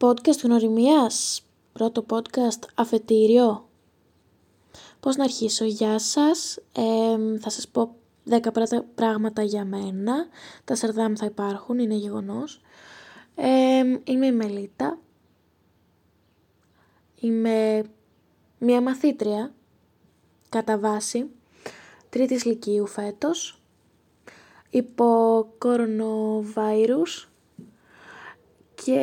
Podcast γνωριμίας, πρώτο podcast αφετήριο. Πώς να αρχίσω, γεια σας, θα σας πω 10 πράγματα για μένα, τα σαρδάμ θα υπάρχουν, είναι γεγονός. είμαι η Μελίτα, είμαι μια μαθήτρια, κατά βάση, τρίτης λυκείου φέτος, υπό κορονοβάιρους και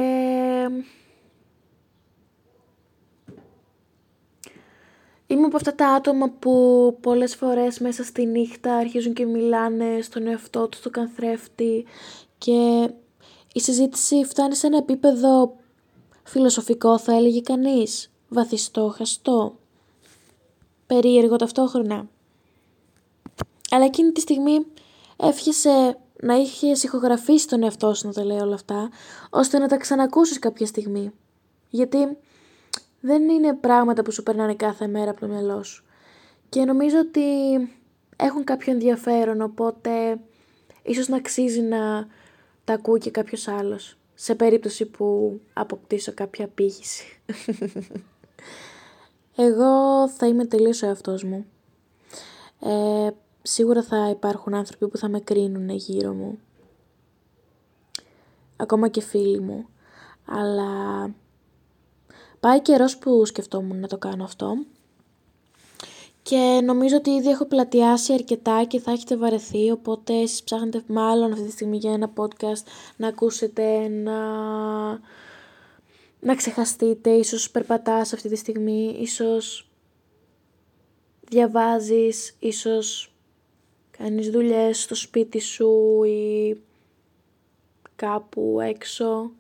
είμαι από αυτά τα άτομα που πολλές φορές μέσα στη νύχτα αρχίζουν και μιλάνε στον εαυτό τους, στον καθρέφτη και η συζήτηση φτάνει σε ένα επίπεδο φιλοσοφικό θα έλεγε κανείς, βαθιστό, χαστό, περίεργο ταυτόχρονα. Αλλά εκείνη τη στιγμή εύχεσαι να είχες ηχογραφήσει τον εαυτό σου να τα λέει όλα αυτά, ώστε να τα ξανακούσεις κάποια στιγμή. Γιατί δεν είναι πράγματα που σου περνάνε κάθε μέρα από το μυαλό σου. Και νομίζω ότι έχουν κάποιο ενδιαφέρον, οπότε ίσως να αξίζει να τα ακούει και κάποιος άλλος, σε περίπτωση που αποκτήσω κάποια πύχηση. Εγώ θα είμαι τελείως ο εαυτός μου. Ε, σίγουρα θα υπάρχουν άνθρωποι που θα με κρίνουν γύρω μου. Ακόμα και φίλοι μου. Αλλά πάει καιρός που σκεφτόμουν να το κάνω αυτό. Και νομίζω ότι ήδη έχω πλατιάσει αρκετά και θα έχετε βαρεθεί, οπότε εσείς ψάχνετε μάλλον αυτή τη στιγμή για ένα podcast να ακούσετε, να, να ξεχαστείτε, ίσως περπατάς αυτή τη στιγμή, ίσως διαβάζεις, ίσως κάνεις δουλειές στο σπίτι σου ή κάπου έξω.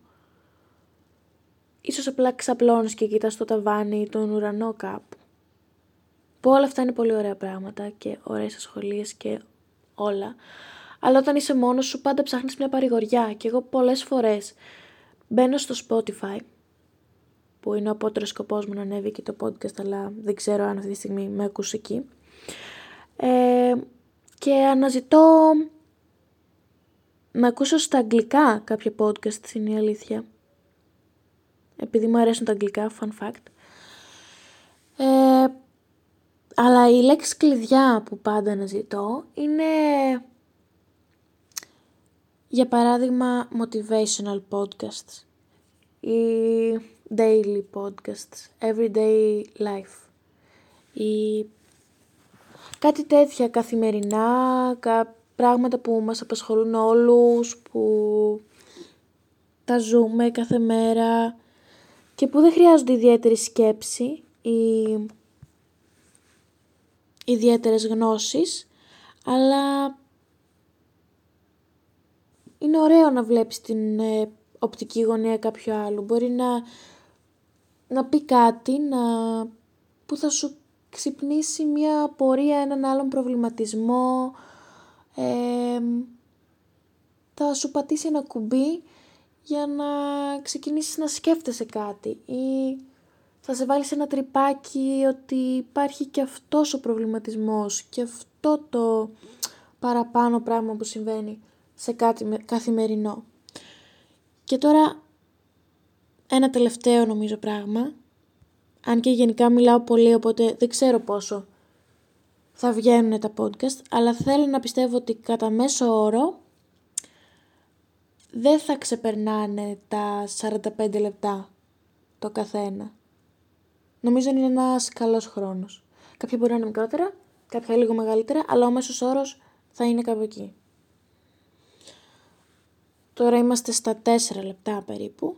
Ίσως απλά ξαπλώνεις και κοιτάς το ταβάνι ή τον ουρανό κάπου. Που όλα αυτά είναι πολύ ωραία πράγματα και ωραίες ασχολίες και όλα. Αλλά όταν είσαι μόνος σου πάντα ψάχνεις μια παρηγοριά και εγώ πολλές φορές μπαίνω στο Spotify που είναι ο απότερος σκοπός μου να ανέβει και το podcast αλλά δεν ξέρω αν αυτή τη στιγμή με ακούσει εκεί. Ε, και αναζητώ να ακούσω στα αγγλικά κάποια podcast, είναι η αλήθεια. Επειδή μου αρέσουν τα αγγλικά, fun fact. Ε, αλλά η λέξη κλειδιά που πάντα αναζητώ είναι για παράδειγμα motivational podcasts ή daily podcasts, everyday life ή κάτι τέτοια καθημερινά, κα, πράγματα που μας απασχολούν όλους, που τα ζούμε κάθε μέρα και που δεν χρειάζονται ιδιαίτερη σκέψη ή ιδιαίτερες γνώσεις, αλλά είναι ωραίο να βλέπεις την ε, οπτική γωνία κάποιου άλλου. Μπορεί να, να πει κάτι να, που θα σου ξυπνήσει μια πορεία, έναν άλλον προβληματισμό, ε, θα σου πατήσει ένα κουμπί για να ξεκινήσεις να σκέφτεσαι κάτι ή θα σε βάλει σε ένα τρυπάκι ότι υπάρχει και αυτός ο προβληματισμός και αυτό το παραπάνω πράγμα που συμβαίνει σε κάτι καθημερινό. Και τώρα ένα τελευταίο νομίζω πράγμα αν και γενικά μιλάω πολύ, οπότε δεν ξέρω πόσο θα βγαίνουν τα podcast, αλλά θέλω να πιστεύω ότι κατά μέσο όρο δεν θα ξεπερνάνε τα 45 λεπτά το καθένα. Νομίζω είναι ένας καλός χρόνος. Κάποια μπορεί να είναι μικρότερα, κάποια λίγο μεγαλύτερα, αλλά ο μέσος όρος θα είναι κάπου εκεί. Τώρα είμαστε στα 4 λεπτά περίπου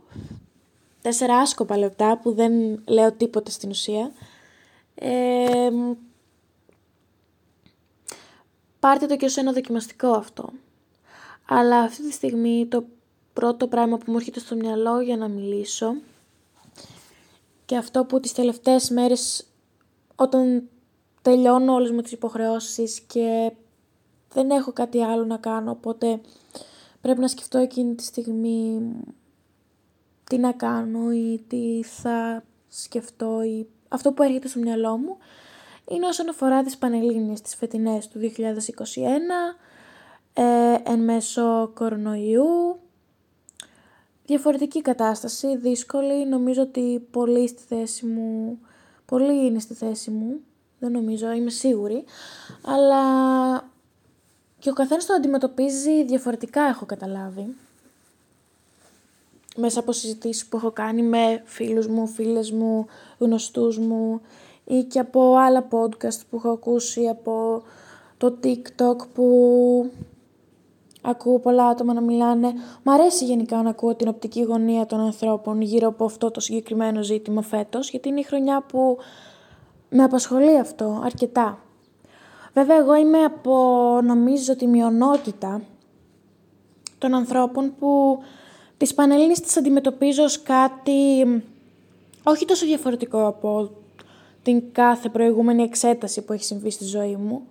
τέσσερα άσκοπα λεπτά που δεν λέω τίποτα στην ουσία. Ε, πάρτε το και ως ένα δοκιμαστικό αυτό. Αλλά αυτή τη στιγμή το πρώτο πράγμα που μου έρχεται στο μυαλό για να μιλήσω και αυτό που τις τελευταίες μέρες όταν τελειώνω όλες μου τις υποχρεώσεις και δεν έχω κάτι άλλο να κάνω οπότε πρέπει να σκεφτώ εκείνη τη στιγμή τι να κάνω ή τι θα σκεφτώ ή αυτό που έρχεται στο μυαλό μου είναι όσον αφορά τις Πανελλήνιες τις φετινές του 2021 ε, εν μέσω κορονοϊού. Διαφορετική κατάσταση, δύσκολη, νομίζω ότι πολύ στη θέση μου, πολύ είναι στη θέση μου, δεν νομίζω, είμαι σίγουρη, αλλά και ο καθένας το αντιμετωπίζει διαφορετικά έχω καταλάβει. Μέσα από συζητήσεις που έχω κάνει με φίλους μου, φίλες μου, γνωστούς μου ή και από άλλα podcast που έχω ακούσει από το TikTok που ακούω πολλά άτομα να μιλάνε. Μ' αρέσει γενικά να ακούω την οπτική γωνία των ανθρώπων γύρω από αυτό το συγκεκριμένο ζήτημα φέτος, γιατί είναι η χρονιά που με απασχολεί αυτό αρκετά. Βέβαια, εγώ είμαι από, νομίζω, τη μειονότητα των ανθρώπων που τις Πανελλήνες τις αντιμετωπίζω ως κάτι όχι τόσο διαφορετικό από την κάθε προηγούμενη εξέταση που έχει συμβεί στη ζωή μου.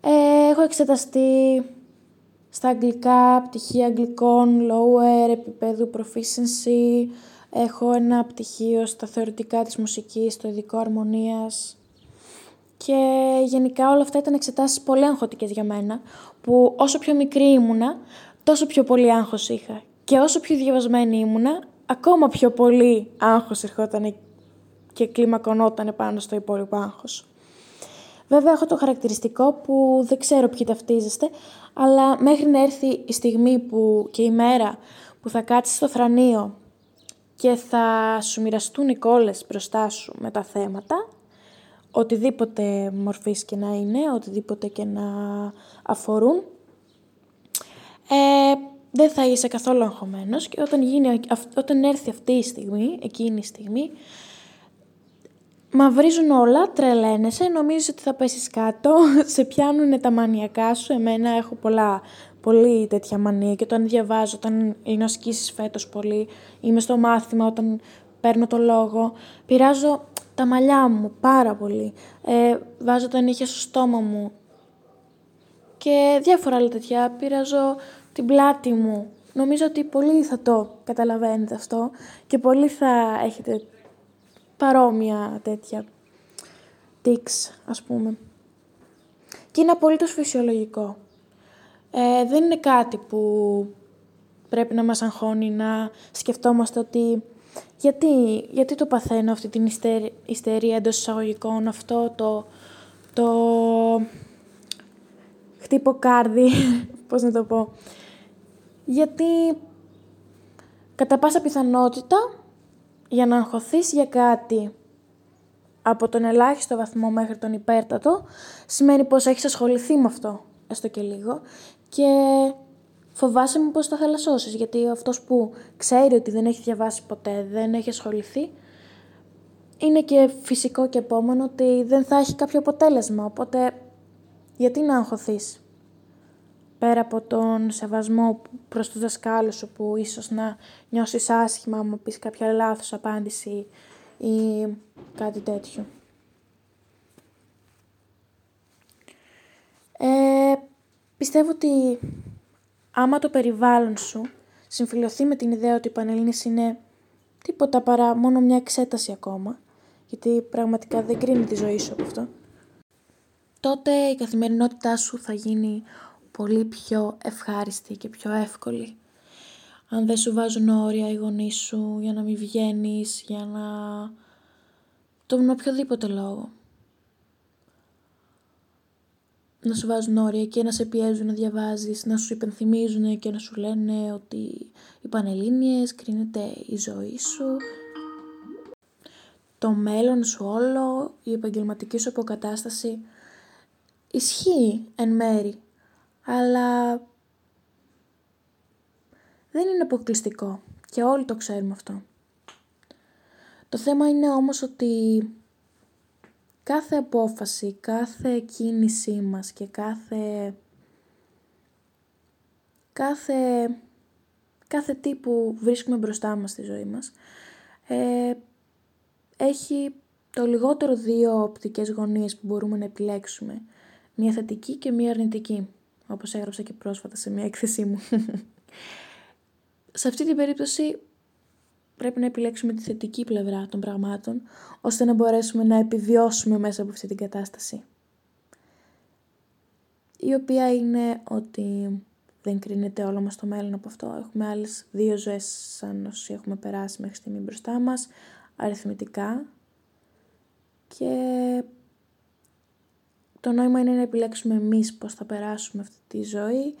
Ε, έχω εξεταστεί στα αγγλικά, πτυχία αγγλικών, lower, επίπεδου proficiency. Έχω ένα πτυχίο στα θεωρητικά της μουσικής, στο ειδικό αρμονίας. Και γενικά όλα αυτά ήταν εξετάσεις πολύ αγχωτικές για μένα, που όσο πιο μικρή ήμουνα, τόσο πιο πολύ άγχος είχα. Και όσο πιο διαβασμένη ήμουνα, ακόμα πιο πολύ άγχος ερχόταν και κλιμακωνόταν πάνω στο υπόλοιπο άγχος. Βέβαια έχω το χαρακτηριστικό που δεν ξέρω ποιοι ταυτίζεστε, αλλά μέχρι να έρθει η στιγμή που και η μέρα που θα κάτσεις στο θρανείο και θα σου μοιραστούν οι κόλλες μπροστά σου με τα θέματα, οτιδήποτε μορφής και να είναι, οτιδήποτε και να αφορούν, ε, δεν θα είσαι καθόλου αγχωμένος και όταν, γίνει, όταν έρθει αυτή η στιγμή, εκείνη η στιγμή, μαυρίζουν όλα, τρελαίνεσαι, νομίζεις ότι θα πέσεις κάτω, σε πιάνουν τα μανιακά σου, εμένα έχω πολλά, πολύ τέτοια μανία και όταν διαβάζω, όταν είναι ασκήσεις φέτος πολύ, είμαι στο μάθημα, όταν παίρνω το λόγο, πειράζω τα μαλλιά μου πάρα πολύ, ε, βάζω τα νύχια στο στόμα μου και διάφορα άλλα τέτοια, πειράζω την πλάτη μου. Νομίζω ότι πολύ θα το καταλαβαίνετε αυτό και πολύ θα έχετε παρόμοια τέτοια tics, ας πούμε. Και είναι απολύτως φυσιολογικό. Ε, δεν είναι κάτι που πρέπει να μας αγχώνει να σκεφτόμαστε ότι γιατί, γιατί το παθαίνω αυτή την ιστερία εντός εισαγωγικών, αυτό το, το χτύπο κάρδι, πώς να το πω. Γιατί κατά πάσα πιθανότητα για να αγχωθείς για κάτι από τον ελάχιστο βαθμό μέχρι τον υπέρτατο, σημαίνει πως έχεις ασχοληθεί με αυτό, έστω και λίγο, και φοβάσαι μου πως θα θαλασσώσεις, γιατί αυτός που ξέρει ότι δεν έχει διαβάσει ποτέ, δεν έχει ασχοληθεί, είναι και φυσικό και επόμενο ότι δεν θα έχει κάποιο αποτέλεσμα, οπότε γιατί να αγχωθείς; Πέρα από τον σεβασμό προς τους δασκάλους σου που ίσως να νιώσεις άσχημα μου πεις κάποια λάθος απάντηση ή κάτι τέτοιο. Ε, πιστεύω ότι άμα το περιβάλλον σου συμφιλωθεί με την ιδέα ότι οι Πανελλήνες είναι τίποτα παρά μόνο μια εξέταση ακόμα, γιατί πραγματικά δεν κρίνει τη ζωή σου από αυτό, τότε η καθημερινότητά σου θα γίνει πολύ πιο ευχάριστη και πιο εύκολη. Αν δεν σου βάζουν όρια οι γονείς σου για να μην βγαίνεις, για να... τον οποιοδήποτε λόγο. Να σου βάζουν όρια και να σε πιέζουν να διαβάζεις, να σου υπενθυμίζουν και να σου λένε ότι οι Πανελλήνιες κρίνεται η ζωή σου, το μέλλον σου όλο, η επαγγελματική σου αποκατάσταση. Ισχύει εν μέρη αλλά δεν είναι αποκλειστικό και όλοι το ξέρουμε αυτό. Το θέμα είναι όμως ότι κάθε απόφαση, κάθε κίνησή μας και κάθε, κάθε, κάθε τι που βρίσκουμε μπροστά μας στη ζωή μας ε, έχει το λιγότερο δύο οπτικές γωνίες που μπορούμε να επιλέξουμε. Μία θετική και μία αρνητική όπως έγραψα και πρόσφατα σε μια έκθεσή μου. σε αυτή την περίπτωση πρέπει να επιλέξουμε τη θετική πλευρά των πραγμάτων, ώστε να μπορέσουμε να επιβιώσουμε μέσα από αυτή την κατάσταση. Η οποία είναι ότι δεν κρίνεται όλο μας το μέλλον από αυτό. Έχουμε άλλες δύο ζωές σαν όσοι έχουμε περάσει μέχρι στιγμή μπροστά μας, αριθμητικά. Και το νόημα είναι να επιλέξουμε εμείς πώς θα περάσουμε αυτή τη ζωή,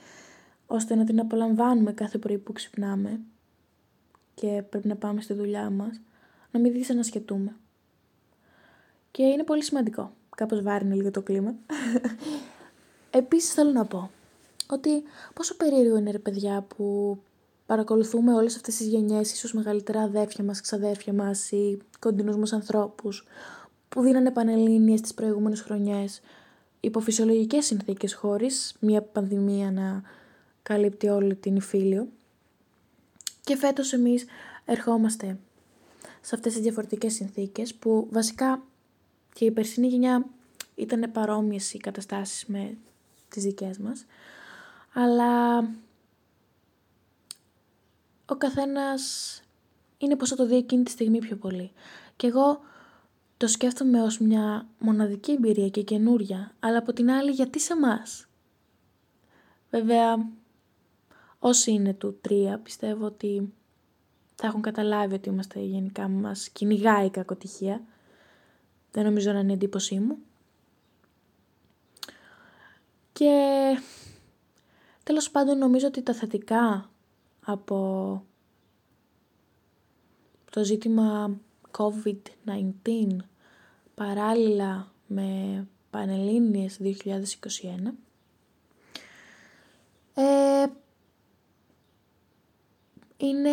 ώστε να την απολαμβάνουμε κάθε πρωί που ξυπνάμε και πρέπει να πάμε στη δουλειά μας, να μην δυσανασχετούμε. Και είναι πολύ σημαντικό. Κάπως βάρινε λίγο το κλίμα. Επίσης θέλω να πω ότι πόσο περίεργο είναι ρε παιδιά που παρακολουθούμε όλες αυτές τις γενιές, ίσως μεγαλύτερα αδέρφια μας, ξαδέρφια μας ή κοντινούς μας ανθρώπους που δίνανε πανελλήνιες τις προηγούμενες χρονιές υπό φυσιολογικές συνθήκες χωρίς μια πανδημία να καλύπτει όλη την υφήλιο. Και φέτος εμείς ερχόμαστε σε αυτές τις διαφορετικές συνθήκες που βασικά και η περσινή γενιά ήταν παρόμοιες οι καταστάσεις με τις δικές μας. Αλλά ο καθένας είναι πως θα το δει εκείνη τη στιγμή πιο πολύ. Και εγώ το σκέφτομαι ως μια μοναδική εμπειρία και καινούρια, αλλά από την άλλη γιατί σε μας. Βέβαια, όσοι είναι του τρία, πιστεύω ότι θα έχουν καταλάβει ότι είμαστε γενικά μας κυνηγάει η κακοτυχία. Δεν νομίζω να είναι εντύπωσή μου. Και τέλος πάντων νομίζω ότι τα θετικά από το ζήτημα COVID-19 παράλληλα με Πανελλήνιες 2021 ε, είναι...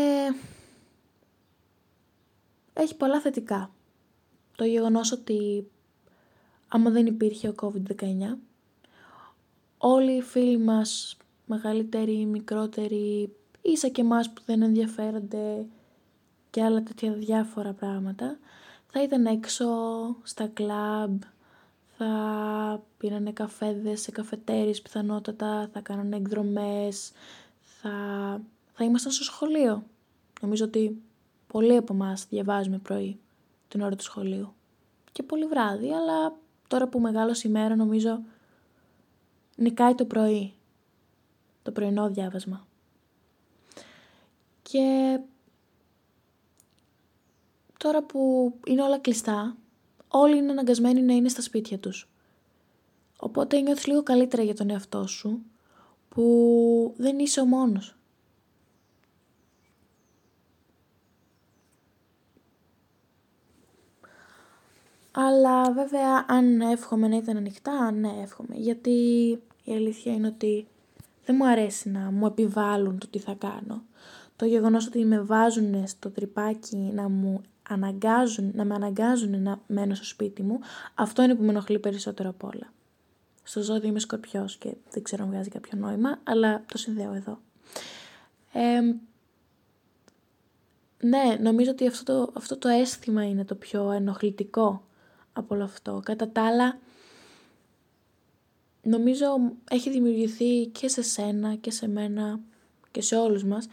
έχει πολλά θετικά. Το γεγονός ότι άμα δεν υπήρχε ο COVID-19 όλοι οι φίλοι μας, μεγαλύτεροι, μικρότεροι, ίσα και εμάς που δεν ενδιαφέρονται και άλλα τέτοια διάφορα πράγματα, θα ήταν έξω στα κλαμπ, θα πήρανε καφέδες σε καφετέρεις πιθανότατα, θα κάνανε εκδρομές, θα, θα ήμασταν στο σχολείο. Νομίζω ότι πολλοί από εμάς διαβάζουμε πρωί την ώρα του σχολείου. Και πολύ βράδυ, αλλά τώρα που μεγάλο ημέρα νομίζω νικάει το πρωί. Το πρωινό διάβασμα. Και τώρα που είναι όλα κλειστά, όλοι είναι αναγκασμένοι να είναι στα σπίτια τους. Οπότε νιώθεις λίγο καλύτερα για τον εαυτό σου, που δεν είσαι ο μόνος. Αλλά βέβαια αν εύχομαι να ήταν ανοιχτά, ναι εύχομαι. Γιατί η αλήθεια είναι ότι δεν μου αρέσει να μου επιβάλλουν το τι θα κάνω. Το γεγονός ότι με βάζουν στο τρυπάκι να μου αναγκάζουν, να με αναγκάζουν να μένω στο σπίτι μου, αυτό είναι που με ενοχλεί περισσότερο από όλα. Στο ζώδιο είμαι σκορπιός και δεν ξέρω αν βγάζει κάποιο νόημα, αλλά το συνδέω εδώ. ναι, νομίζω ότι αυτό το, αυτό το αίσθημα είναι το πιο ενοχλητικό από όλο αυτό. Κατά τα άλλα, νομίζω έχει δημιουργηθεί και σε σένα και σε μένα και σε όλους μας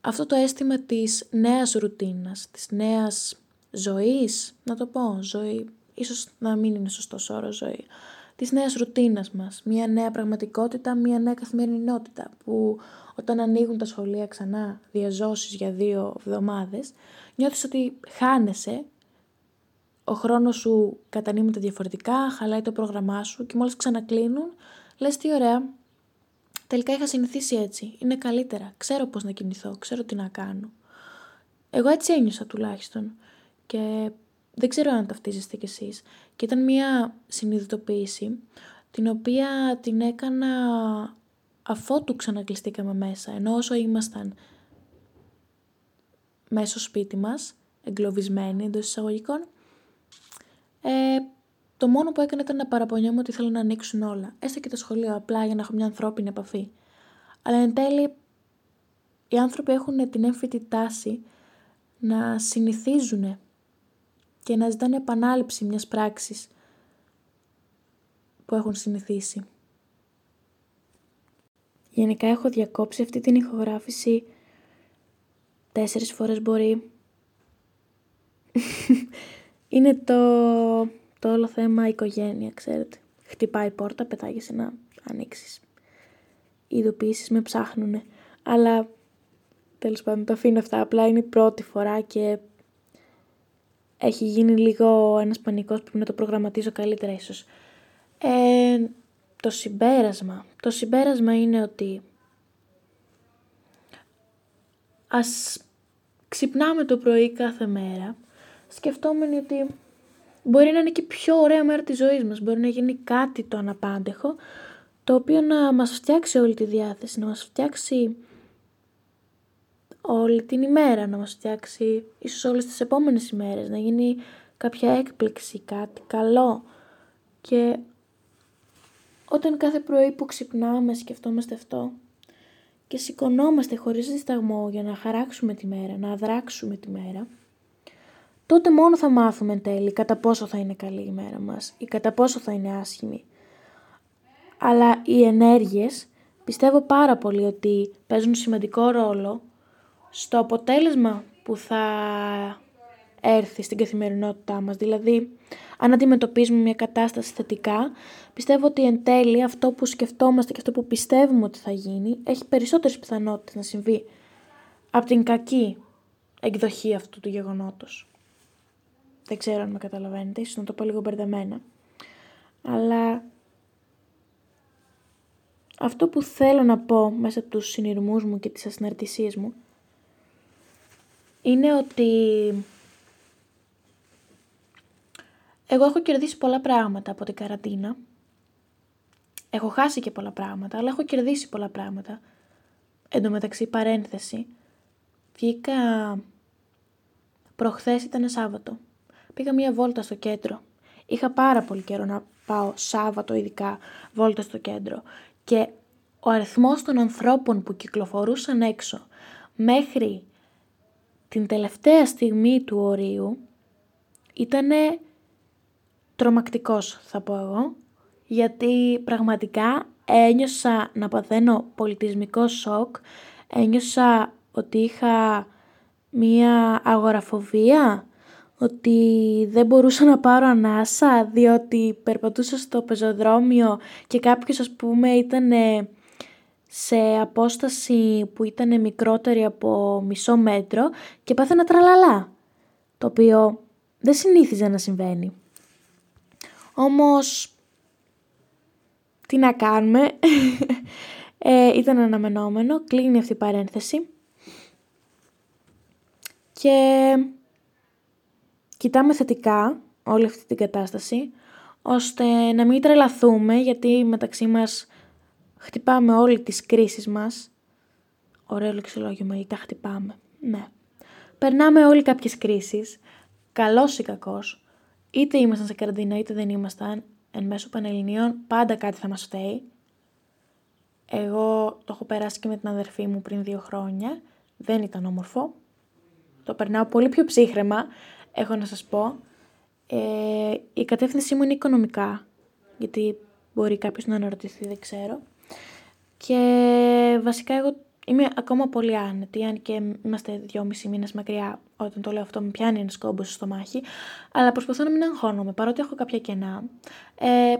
αυτό το αίσθημα της νέας ρουτίνας, της νέας ζωής, να το πω, ζωή, ίσως να μην είναι σωστός όρος ζωή, της νέας ρουτίνας μας, μια νέα πραγματικότητα, μια νέα καθημερινότητα που όταν ανοίγουν τα σχολεία ξανά διαζώσεις για δύο εβδομάδες, νιώθεις ότι χάνεσαι, ο χρόνος σου κατανείμεται διαφορετικά, χαλάει το πρόγραμμά σου και μόλις ξανακλίνουν, λες τι ωραία, τελικά είχα συνηθίσει έτσι, είναι καλύτερα, ξέρω πώς να κινηθώ, ξέρω τι να κάνω. Εγώ έτσι ένιωσα τουλάχιστον και δεν ξέρω αν ταυτίζεστε κι εσείς. Και ήταν μια συνειδητοποίηση την οποία την έκανα αφότου ξανακλειστήκαμε μέσα, ενώ όσο ήμασταν μέσω σπίτι μας, εγκλωβισμένοι εντός εισαγωγικών, ε, το μόνο που έκανα ήταν να παραπονιόμαι ότι θέλω να ανοίξουν όλα. Έστω και το σχολείο απλά για να έχω μια ανθρώπινη επαφή. Αλλά εν τέλει οι άνθρωποι έχουν την έμφυτη τάση να συνηθίζουν και να ζητάνε επανάληψη μιας πράξης που έχουν συνηθίσει. Γενικά έχω διακόψει αυτή την ηχογράφηση τέσσερις φορές μπορεί. Είναι το, το όλο θέμα οικογένεια, ξέρετε. Χτυπάει η πόρτα, πετάγεσαι να ανοίξεις. οι ειδοποιήσεις με ψάχνουν. Αλλά τέλος πάντων το αφήνω αυτά, απλά είναι η πρώτη φορά και έχει γίνει λίγο ένας πανικός που να το προγραμματίζω καλύτερα ίσως. Ε, το συμπέρασμα. Το συμπέρασμα είναι ότι ας ξυπνάμε το πρωί κάθε μέρα σκεφτόμενοι ότι μπορεί να είναι και πιο ωραία μέρα της ζωής μας. Μπορεί να γίνει κάτι το αναπάντεχο το οποίο να μας φτιάξει όλη τη διάθεση, να μας φτιάξει όλη την ημέρα, να μας φτιάξει ίσως όλες τις επόμενες ημέρες, να γίνει κάποια έκπληξη, κάτι καλό. Και όταν κάθε πρωί που ξυπνάμε σκεφτόμαστε αυτό και σηκωνόμαστε χωρίς δισταγμό για να χαράξουμε τη μέρα, να αδράξουμε τη μέρα, τότε μόνο θα μάθουμε εν τέλει κατά πόσο θα είναι καλή η μέρα μας ή κατά πόσο θα είναι άσχημη. Αλλά οι ενέργειες πιστεύω πάρα πολύ ότι παίζουν σημαντικό ρόλο στο αποτέλεσμα που θα έρθει στην καθημερινότητά μας. Δηλαδή, αν αντιμετωπίζουμε μια κατάσταση θετικά, πιστεύω ότι εν τέλει αυτό που σκεφτόμαστε και αυτό που πιστεύουμε ότι θα γίνει, έχει περισσότερες πιθανότητες να συμβεί από την κακή εκδοχή αυτού του γεγονότος. Δεν ξέρω αν με καταλαβαίνετε, ίσως να το πω λίγο μπερδεμένα. Αλλά αυτό που θέλω να πω μέσα από τους συνειρμούς μου και τις ασυναρτησίες μου είναι ότι εγώ έχω κερδίσει πολλά πράγματα από την καραντίνα. Έχω χάσει και πολλά πράγματα, αλλά έχω κερδίσει πολλά πράγματα. Εν τω μεταξύ παρένθεση, βγήκα προχθές ήταν Σάββατο. Πήγα μία βόλτα στο κέντρο. Είχα πάρα πολύ καιρό να πάω Σάββατο ειδικά βόλτα στο κέντρο. Και ο αριθμός των ανθρώπων που κυκλοφορούσαν έξω μέχρι την τελευταία στιγμή του ορίου ήταν τρομακτικός θα πω εγώ γιατί πραγματικά ένιωσα να παθαίνω πολιτισμικό σοκ, ένιωσα ότι είχα μία αγοραφοβία, ότι δεν μπορούσα να πάρω ανάσα διότι περπατούσα στο πεζοδρόμιο και κάποιος ας πούμε ήταν σε απόσταση που ήταν μικρότερη από μισό μέτρο και πάθαινα τραλαλά, το οποίο δεν συνήθιζε να συμβαίνει. Όμως, τι να κάνουμε, ε, ήταν αναμενόμενο, κλείνει αυτή η παρένθεση και κοιτάμε θετικά όλη αυτή την κατάσταση, ώστε να μην τρελαθούμε γιατί μεταξύ μας χτυπάμε όλοι τις κρίσεις μας. Ωραίο λεξιλόγιο ή τα χτυπάμε. Ναι. Περνάμε όλοι κάποιες κρίσεις, καλός ή κακός, είτε ήμασταν σε καραντίνα είτε δεν ήμασταν, εν μέσω πανελληνίων πάντα κάτι θα μας φταίει. Εγώ το έχω περάσει και με την αδερφή μου πριν δύο χρόνια, δεν ήταν όμορφο. Το περνάω πολύ πιο ψύχρεμα, έχω να σας πω. Ε, η κατεύθυνσή μου είναι οικονομικά, γιατί μπορεί κάποιος να αναρωτηθεί, δεν ξέρω. Και βασικά εγώ είμαι ακόμα πολύ άνετη, αν και είμαστε δυόμισι μήνες μακριά όταν το λέω αυτό με πιάνει ένας κόμπος στο μάχη, αλλά προσπαθώ να μην αγχώνομαι, παρότι έχω κάποια κενά. Ε,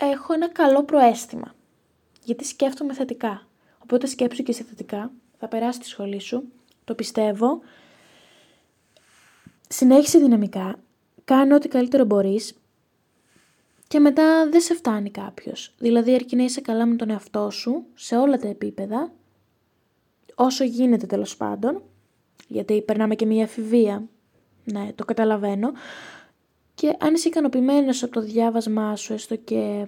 έχω ένα καλό προέστημα, γιατί σκέφτομαι θετικά. Οπότε σκέψου και εσύ θετικά, θα περάσει τη σχολή σου, το πιστεύω. Συνέχισε δυναμικά, κάνε ό,τι καλύτερο μπορείς, και μετά δεν σε φτάνει κάποιος. Δηλαδή αρκεί να είσαι καλά με τον εαυτό σου σε όλα τα επίπεδα, όσο γίνεται τέλος πάντων, γιατί περνάμε και μια εφηβεία, ναι, το καταλαβαίνω, και αν είσαι ικανοποιημένος από το διάβασμά σου, έστω και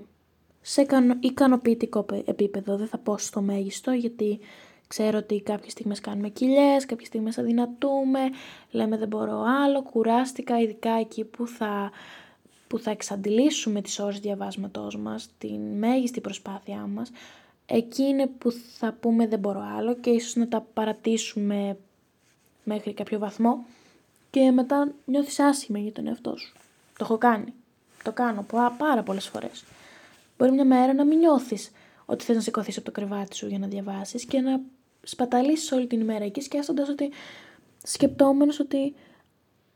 σε ικανοποιητικό επίπεδο, δεν θα πω στο μέγιστο, γιατί ξέρω ότι κάποιες στιγμές κάνουμε κοιλιές, κάποιες στιγμές αδυνατούμε, λέμε δεν μπορώ άλλο, κουράστηκα, ειδικά εκεί που θα που θα εξαντλήσουμε τις ώρες διαβάσματός μας, την μέγιστη προσπάθειά μας, εκεί είναι που θα πούμε δεν μπορώ άλλο και ίσως να τα παρατήσουμε μέχρι κάποιο βαθμό και μετά νιώθεις άσχημα για τον εαυτό σου. Το έχω κάνει. Το κάνω πάρα πολλές φορές. Μπορεί μια μέρα να μην νιώθεις ότι θες να σηκωθείς από το κρεβάτι σου για να διαβάσεις και να σπαταλήσεις όλη την ημέρα εκεί σκέφτοντας ότι σκεπτόμενος ότι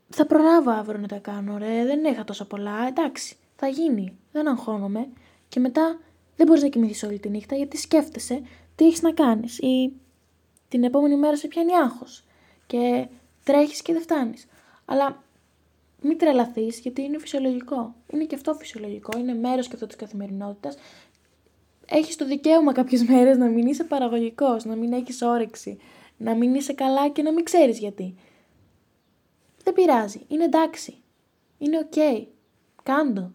θα προλάβω αύριο να τα κάνω, ρε. Δεν είχα τόσα πολλά. Εντάξει, θα γίνει. Δεν αγχώνομαι. Και μετά δεν μπορείς να κοιμηθείς όλη τη νύχτα γιατί σκέφτεσαι τι έχεις να κάνεις ή την επόμενη μέρα σε πιάνει άγχος και τρέχεις και δεν φτάνεις. Αλλά μην τρελαθείς γιατί είναι φυσιολογικό. Είναι και αυτό φυσιολογικό, είναι μέρος και αυτό της καθημερινότητας. Έχεις το δικαίωμα κάποιες μέρες να μην είσαι παραγωγικός, να μην έχεις όρεξη, να μην είσαι καλά και να μην ξέρεις γιατί. Δεν πειράζει, είναι εντάξει. Είναι OK. Okay. Κάντο.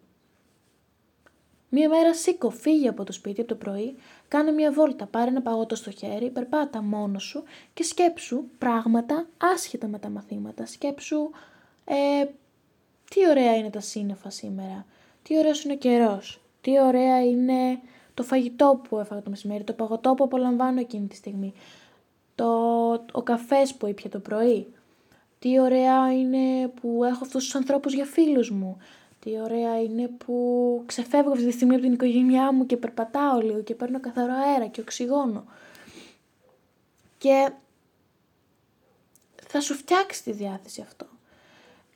Μία μέρα σήκω, φύγε από το σπίτι από το πρωί, κάνε μία βόλτα, πάρε ένα παγότο στο χέρι, περπάτα μόνος σου και σκέψου πράγματα άσχετα με τα μαθήματα. Σκέψου ε, τι ωραία είναι τα σύννεφα σήμερα, τι ωραίος είναι ο καιρός, τι ωραία είναι το φαγητό που έφαγα το μεσημέρι, το παγωτό που απολαμβάνω εκείνη τη στιγμή, το, ο καφές που ήπια το πρωί, τι ωραία είναι που έχω αυτούς τους ανθρώπους για φίλους μου, τι ωραία είναι που ξεφεύγω αυτή τη στιγμή από την οικογένειά μου και περπατάω λίγο και παίρνω καθαρό αέρα και οξυγόνο. Και θα σου φτιάξει τη διάθεση αυτό.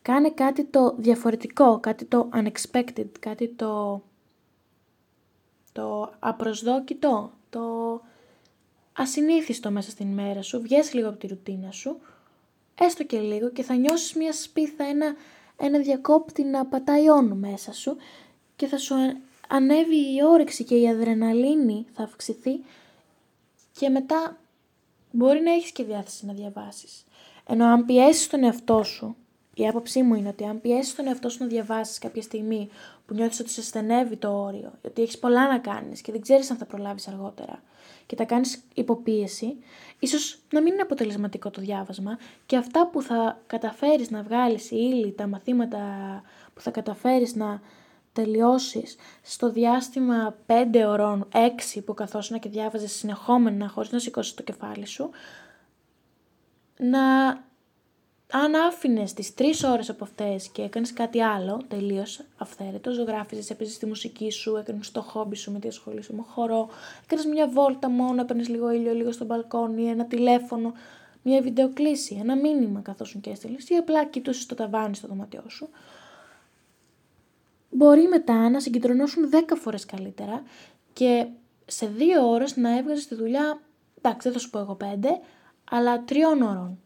Κάνε κάτι το διαφορετικό, κάτι το unexpected, κάτι το, το απροσδόκητο, το ασυνήθιστο μέσα στην ημέρα σου. Βγες λίγο από τη ρουτίνα σου, έστω και λίγο και θα νιώσεις μια σπίθα, ένα ένα διακόπτη να πατάει όνο μέσα σου και θα σου ανέβει η όρεξη και η αδρεναλίνη θα αυξηθεί και μετά μπορεί να έχεις και διάθεση να διαβάσεις. Ενώ αν πιέσεις τον εαυτό σου, η άποψή μου είναι ότι αν πιέσεις τον εαυτό σου να διαβάσεις κάποια στιγμή που νιώθεις ότι σε στενεύει το όριο, ότι έχεις πολλά να κάνεις και δεν ξέρεις αν θα προλάβεις αργότερα, και τα κάνεις υποπίεση, ίσως να μην είναι αποτελεσματικό το διάβασμα και αυτά που θα καταφέρεις να βγάλεις η ύλη, τα μαθήματα που θα καταφέρεις να τελειώσεις στο διάστημα 5 ωρών, 6 που καθόσουν και διάβαζες συνεχόμενα χωρίς να σηκώσεις το κεφάλι σου, να αν άφηνες τις τρεις ώρες από αυτές και έκανες κάτι άλλο, τελείως αυθαίρετος, ζωγράφιζες, έπαιζες τη μουσική σου, έκανες το χόμπι σου με τη σχολή σου, με χορό, έκανες μια βόλτα μόνο, έπαιρνες λίγο ήλιο, λίγο στο μπαλκόνι, ένα τηλέφωνο, μια βιντεοκλήση, ένα μήνυμα καθώς σου και έστειλες, ή απλά κοιτούσε το ταβάνι στο δωμάτιό σου. Μπορεί μετά να συγκεντρωνόσουν 10 φορές καλύτερα και σε δύο ώρες να έβγαζες τη δουλειά, εντάξει, δεν θα σου πω εγώ πέντε, αλλά τριών ώρων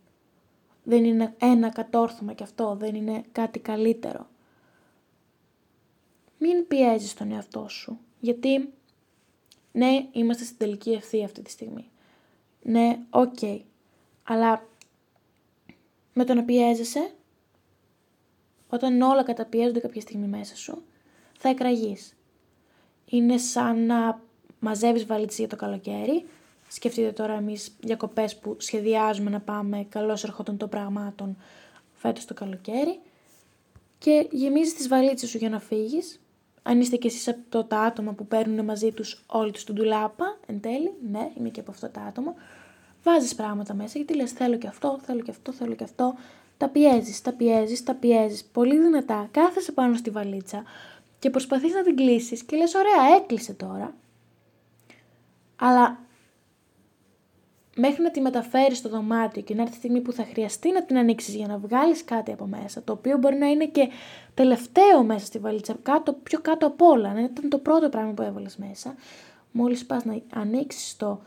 δεν είναι ένα κατόρθωμα και αυτό, δεν είναι κάτι καλύτερο. Μην πιέζεις τον εαυτό σου, γιατί ναι, είμαστε στην τελική ευθεία αυτή τη στιγμή. Ναι, οκ, αλλά με το να πιέζεσαι, όταν όλα καταπιέζονται κάποια στιγμή μέσα σου, θα εκραγείς. Είναι σαν να μαζεύεις βαλίτσες για το καλοκαίρι Σκεφτείτε τώρα εμείς διακοπές που σχεδιάζουμε να πάμε, καλώς ερχόταν των πραγμάτων φέτος το καλοκαίρι. Και γεμίζεις τις βαλίτσες σου για να φύγεις. Αν είστε κι εσείς από τα άτομα που παίρνουν μαζί τους όλη τους την τουλάπα, εν τέλει, ναι, είμαι και από αυτό τα άτομα. Βάζεις πράγματα μέσα γιατί λες: Θέλω και αυτό, θέλω και αυτό, θέλω και αυτό. Τα πιέζεις, τα πιέζεις, τα πιέζεις πολύ δυνατά. Κάθεσαι πάνω στη βαλίτσα και προσπαθείς να την κλείσεις και λες: Ωραία, έκλεισε τώρα. Αλλά μέχρι να τη μεταφέρεις στο δωμάτιο και να έρθει η στιγμή που θα χρειαστεί να την ανοίξεις για να βγάλεις κάτι από μέσα, το οποίο μπορεί να είναι και τελευταίο μέσα στη βαλίτσα, κάτω, πιο κάτω από όλα, να ήταν το πρώτο πράγμα που έβαλες μέσα. Μόλις πας να ανοίξεις το,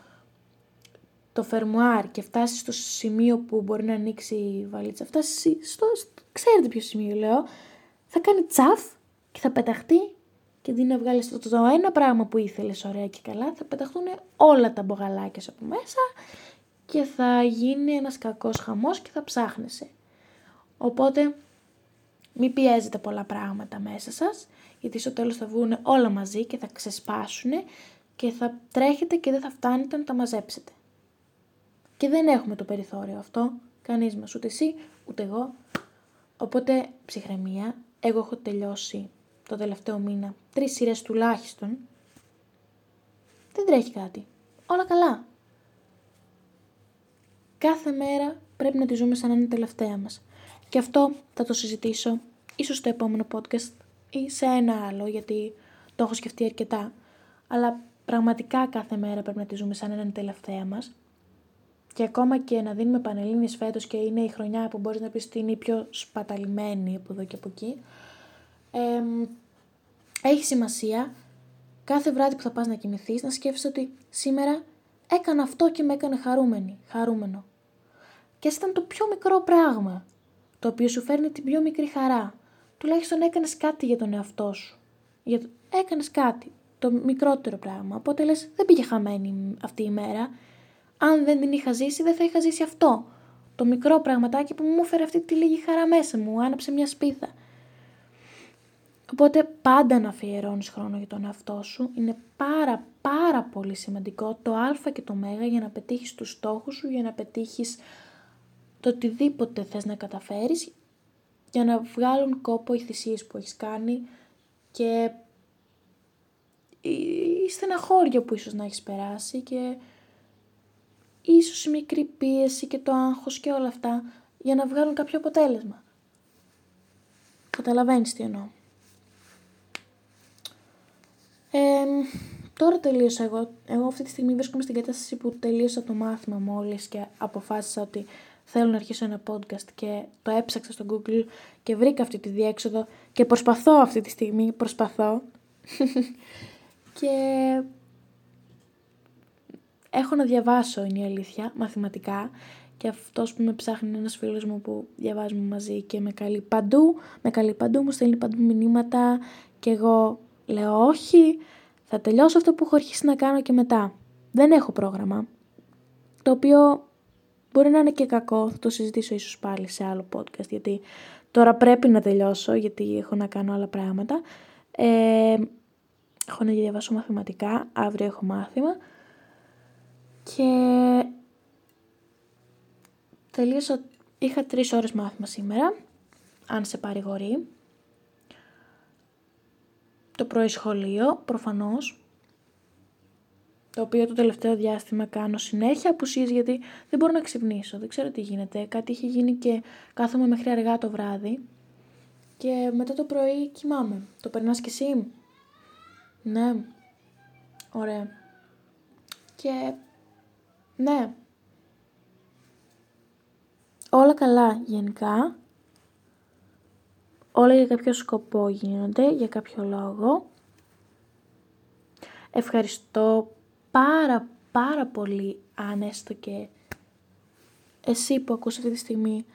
το φερμουάρ και φτάσεις στο σημείο που μπορεί να ανοίξει η βαλίτσα, φτάσεις στο, ξέρετε ποιο σημείο λέω, θα κάνει τσαφ και θα πεταχτεί και αντί να βγάλεις το, το, ένα πράγμα που ήθελες ωραία και καλά, θα πεταχτούν όλα τα μπογαλάκια από μέσα και θα γίνει ένας κακός χαμός και θα ψάχνεσαι. Οπότε μην πιέζετε πολλά πράγματα μέσα σας, γιατί στο τέλος θα βγουν όλα μαζί και θα ξεσπάσουν και θα τρέχετε και δεν θα φτάνετε να τα μαζέψετε. Και δεν έχουμε το περιθώριο αυτό, κανείς μας, ούτε εσύ, ούτε εγώ. Οπότε ψυχραιμία, εγώ έχω τελειώσει το τελευταίο μήνα τρεις σειρές τουλάχιστον, δεν τρέχει κάτι. Όλα καλά. Κάθε μέρα πρέπει να τη ζούμε σαν να είναι τελευταία μας. Και αυτό θα το συζητήσω ίσως στο επόμενο podcast ή σε ένα άλλο γιατί το έχω σκεφτεί αρκετά. Αλλά πραγματικά κάθε μέρα πρέπει να τη ζούμε σαν να είναι τελευταία μας. Και ακόμα και να δίνουμε πανελλήνιες φέτος και είναι η χρονιά που μπορείς να πεις ότι είναι η πιο σπαταλημένη από εδώ και από εκεί. Ε, έχει σημασία κάθε βράδυ που θα πας να κοιμηθείς να σκέφτεσαι ότι σήμερα έκανα αυτό και με έκανε χαρούμενη, χαρούμενο. Και ας ήταν το πιο μικρό πράγμα, το οποίο σου φέρνει την πιο μικρή χαρά. Τουλάχιστον έκανες κάτι για τον εαυτό σου. Για... Έκανες κάτι, το μικρότερο πράγμα. Οπότε λες, δεν πήγε χαμένη αυτή η μέρα. Αν δεν την είχα ζήσει, δεν θα είχα ζήσει αυτό. Το μικρό πραγματάκι που μου έφερε αυτή τη λίγη χαρά μέσα μου, άναψε μια σπίθα. Οπότε πάντα να αφιερώνεις χρόνο για τον εαυτό σου. Είναι πάρα πάρα πολύ σημαντικό το α και το μέγα για να πετύχεις τους στόχους σου, για να πετύχεις το οτιδήποτε θες να καταφέρεις, για να βγάλουν κόπο οι θυσίες που έχεις κάνει και η στεναχώρια που ίσως να έχεις περάσει και ίσως η μικρή πίεση και το άγχος και όλα αυτά για να βγάλουν κάποιο αποτέλεσμα. Καταλαβαίνεις τι εννοώ. Ε, τώρα τελείωσα εγώ. Εγώ αυτή τη στιγμή βρίσκομαι στην κατάσταση που τελείωσα το μάθημα μόλις και αποφάσισα ότι θέλω να αρχίσω ένα podcast και το έψαξα στο Google και βρήκα αυτή τη διέξοδο και προσπαθώ αυτή τη στιγμή, προσπαθώ. και έχω να διαβάσω είναι η αλήθεια, μαθηματικά και αυτός που με ψάχνει είναι ένας φίλος μου που διαβάζουμε μαζί και με καλεί παντού, με καλεί παντού, μου στέλνει παντού μηνύματα και εγώ λέω όχι, θα τελειώσω αυτό που έχω αρχίσει να κάνω και μετά. Δεν έχω πρόγραμμα, το οποίο μπορεί να είναι και κακό, θα το συζητήσω ίσως πάλι σε άλλο podcast, γιατί τώρα πρέπει να τελειώσω, γιατί έχω να κάνω άλλα πράγματα. Ε, έχω να διαβάσω μαθηματικά, αύριο έχω μάθημα και τελείωσα, είχα τρεις ώρες μάθημα σήμερα, αν σε παρηγορεί. Το πρωί σχολείο, προφανώς, το οποίο το τελευταίο διάστημα κάνω συνέχεια απουσίες γιατί δεν μπορώ να ξυπνήσω, δεν ξέρω τι γίνεται. Κάτι είχε γίνει και κάθομαι μέχρι αργά το βράδυ και μετά το πρωί κοιμάμαι. Το περνάς κι εσύ; Ναι. Ωραία. Και ναι. Όλα καλά γενικά. Όλα για κάποιο σκοπό γίνονται, για κάποιο λόγο. Ευχαριστώ πάρα πάρα πολύ αν έστω και εσύ που ακούς αυτή τη στιγμή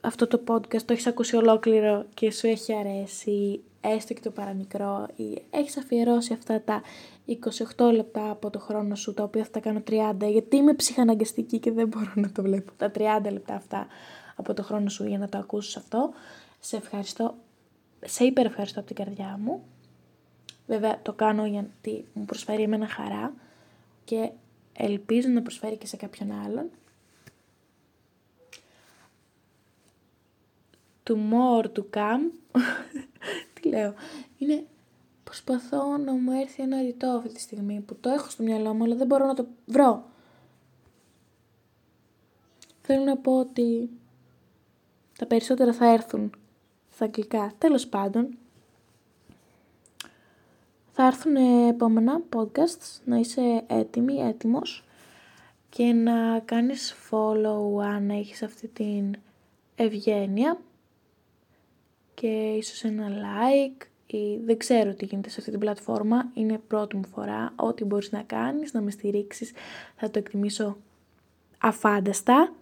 αυτό το podcast το έχεις ακούσει ολόκληρο και σου έχει αρέσει έστω και το παραμικρό ή έχεις αφιερώσει αυτά τα 28 λεπτά από το χρόνο σου τα οποία θα τα κάνω 30 γιατί είμαι ψυχαναγκαστική και δεν μπορώ να το βλέπω τα 30 λεπτά αυτά από το χρόνο σου για να το ακούσεις αυτό σε ευχαριστώ σε υπερευχαριστώ από την καρδιά μου βέβαια το κάνω γιατί μου προσφέρει εμένα χαρά και ελπίζω να προσφέρει και σε κάποιον άλλον to more to come. Τι λέω. Είναι προσπαθώ να μου έρθει ένα ρητό αυτή τη στιγμή που το έχω στο μυαλό μου αλλά δεν μπορώ να το βρω. Θέλω να πω ότι τα περισσότερα θα έρθουν στα αγγλικά. Τέλος πάντων, θα έρθουν επόμενα podcasts, να είσαι έτοιμη, έτοιμος και να κάνεις follow αν έχεις αυτή την ευγένεια και ίσως ένα like ή δεν ξέρω τι γίνεται σε αυτή την πλατφόρμα, είναι πρώτη μου φορά, ό,τι μπορείς να κάνεις, να με στηρίξεις, θα το εκτιμήσω αφάνταστα.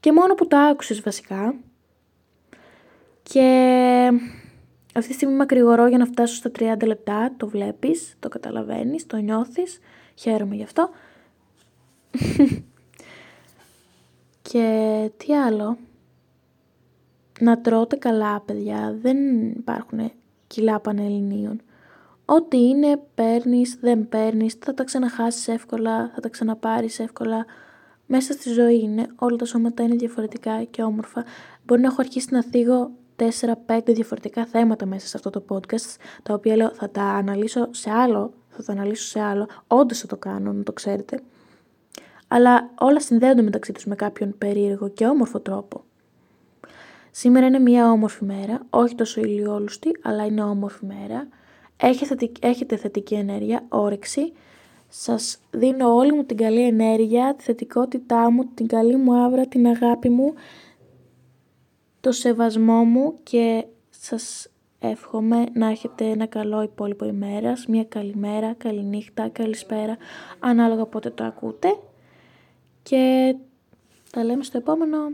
Και μόνο που το άκουσες βασικά και αυτή τη στιγμή μακρηγορώ για να φτάσω στα 30 λεπτά, το βλέπεις, το καταλαβαίνεις, το νιώθεις, χαίρομαι γι' αυτό. και τι άλλο, να τρώτε καλά παιδιά, δεν υπάρχουν κιλά πανελληνίων. Ό,τι είναι παίρνεις, δεν παίρνεις, θα τα ξαναχάσεις εύκολα, θα τα ξαναπάρεις εύκολα. Μέσα στη ζωή είναι, όλα τα σώματα είναι διαφορετικά και όμορφα. Μπορεί να έχω αρχίσει να θίγω 4-5 διαφορετικά θέματα μέσα σε αυτό το podcast, τα οποία λέω θα τα αναλύσω σε άλλο, θα τα αναλύσω σε άλλο, όντως θα το κάνω, να το ξέρετε. Αλλά όλα συνδέονται μεταξύ τους με κάποιον περίεργο και όμορφο τρόπο. Σήμερα είναι μια όμορφη μέρα, όχι τόσο ηλιόλουστη, αλλά είναι όμορφη μέρα. Έχετε θετική ενέργεια, όρεξη. Σας δίνω όλη μου την καλή ενέργεια, τη θετικότητά μου, την καλή μου άβρα, την αγάπη μου, το σεβασμό μου και σας εύχομαι να έχετε ένα καλό υπόλοιπο ημέρας, μια καλημέρα, καληνύχτα, καλησπέρα, ανάλογα πότε το ακούτε. Και τα λέμε στο επόμενο.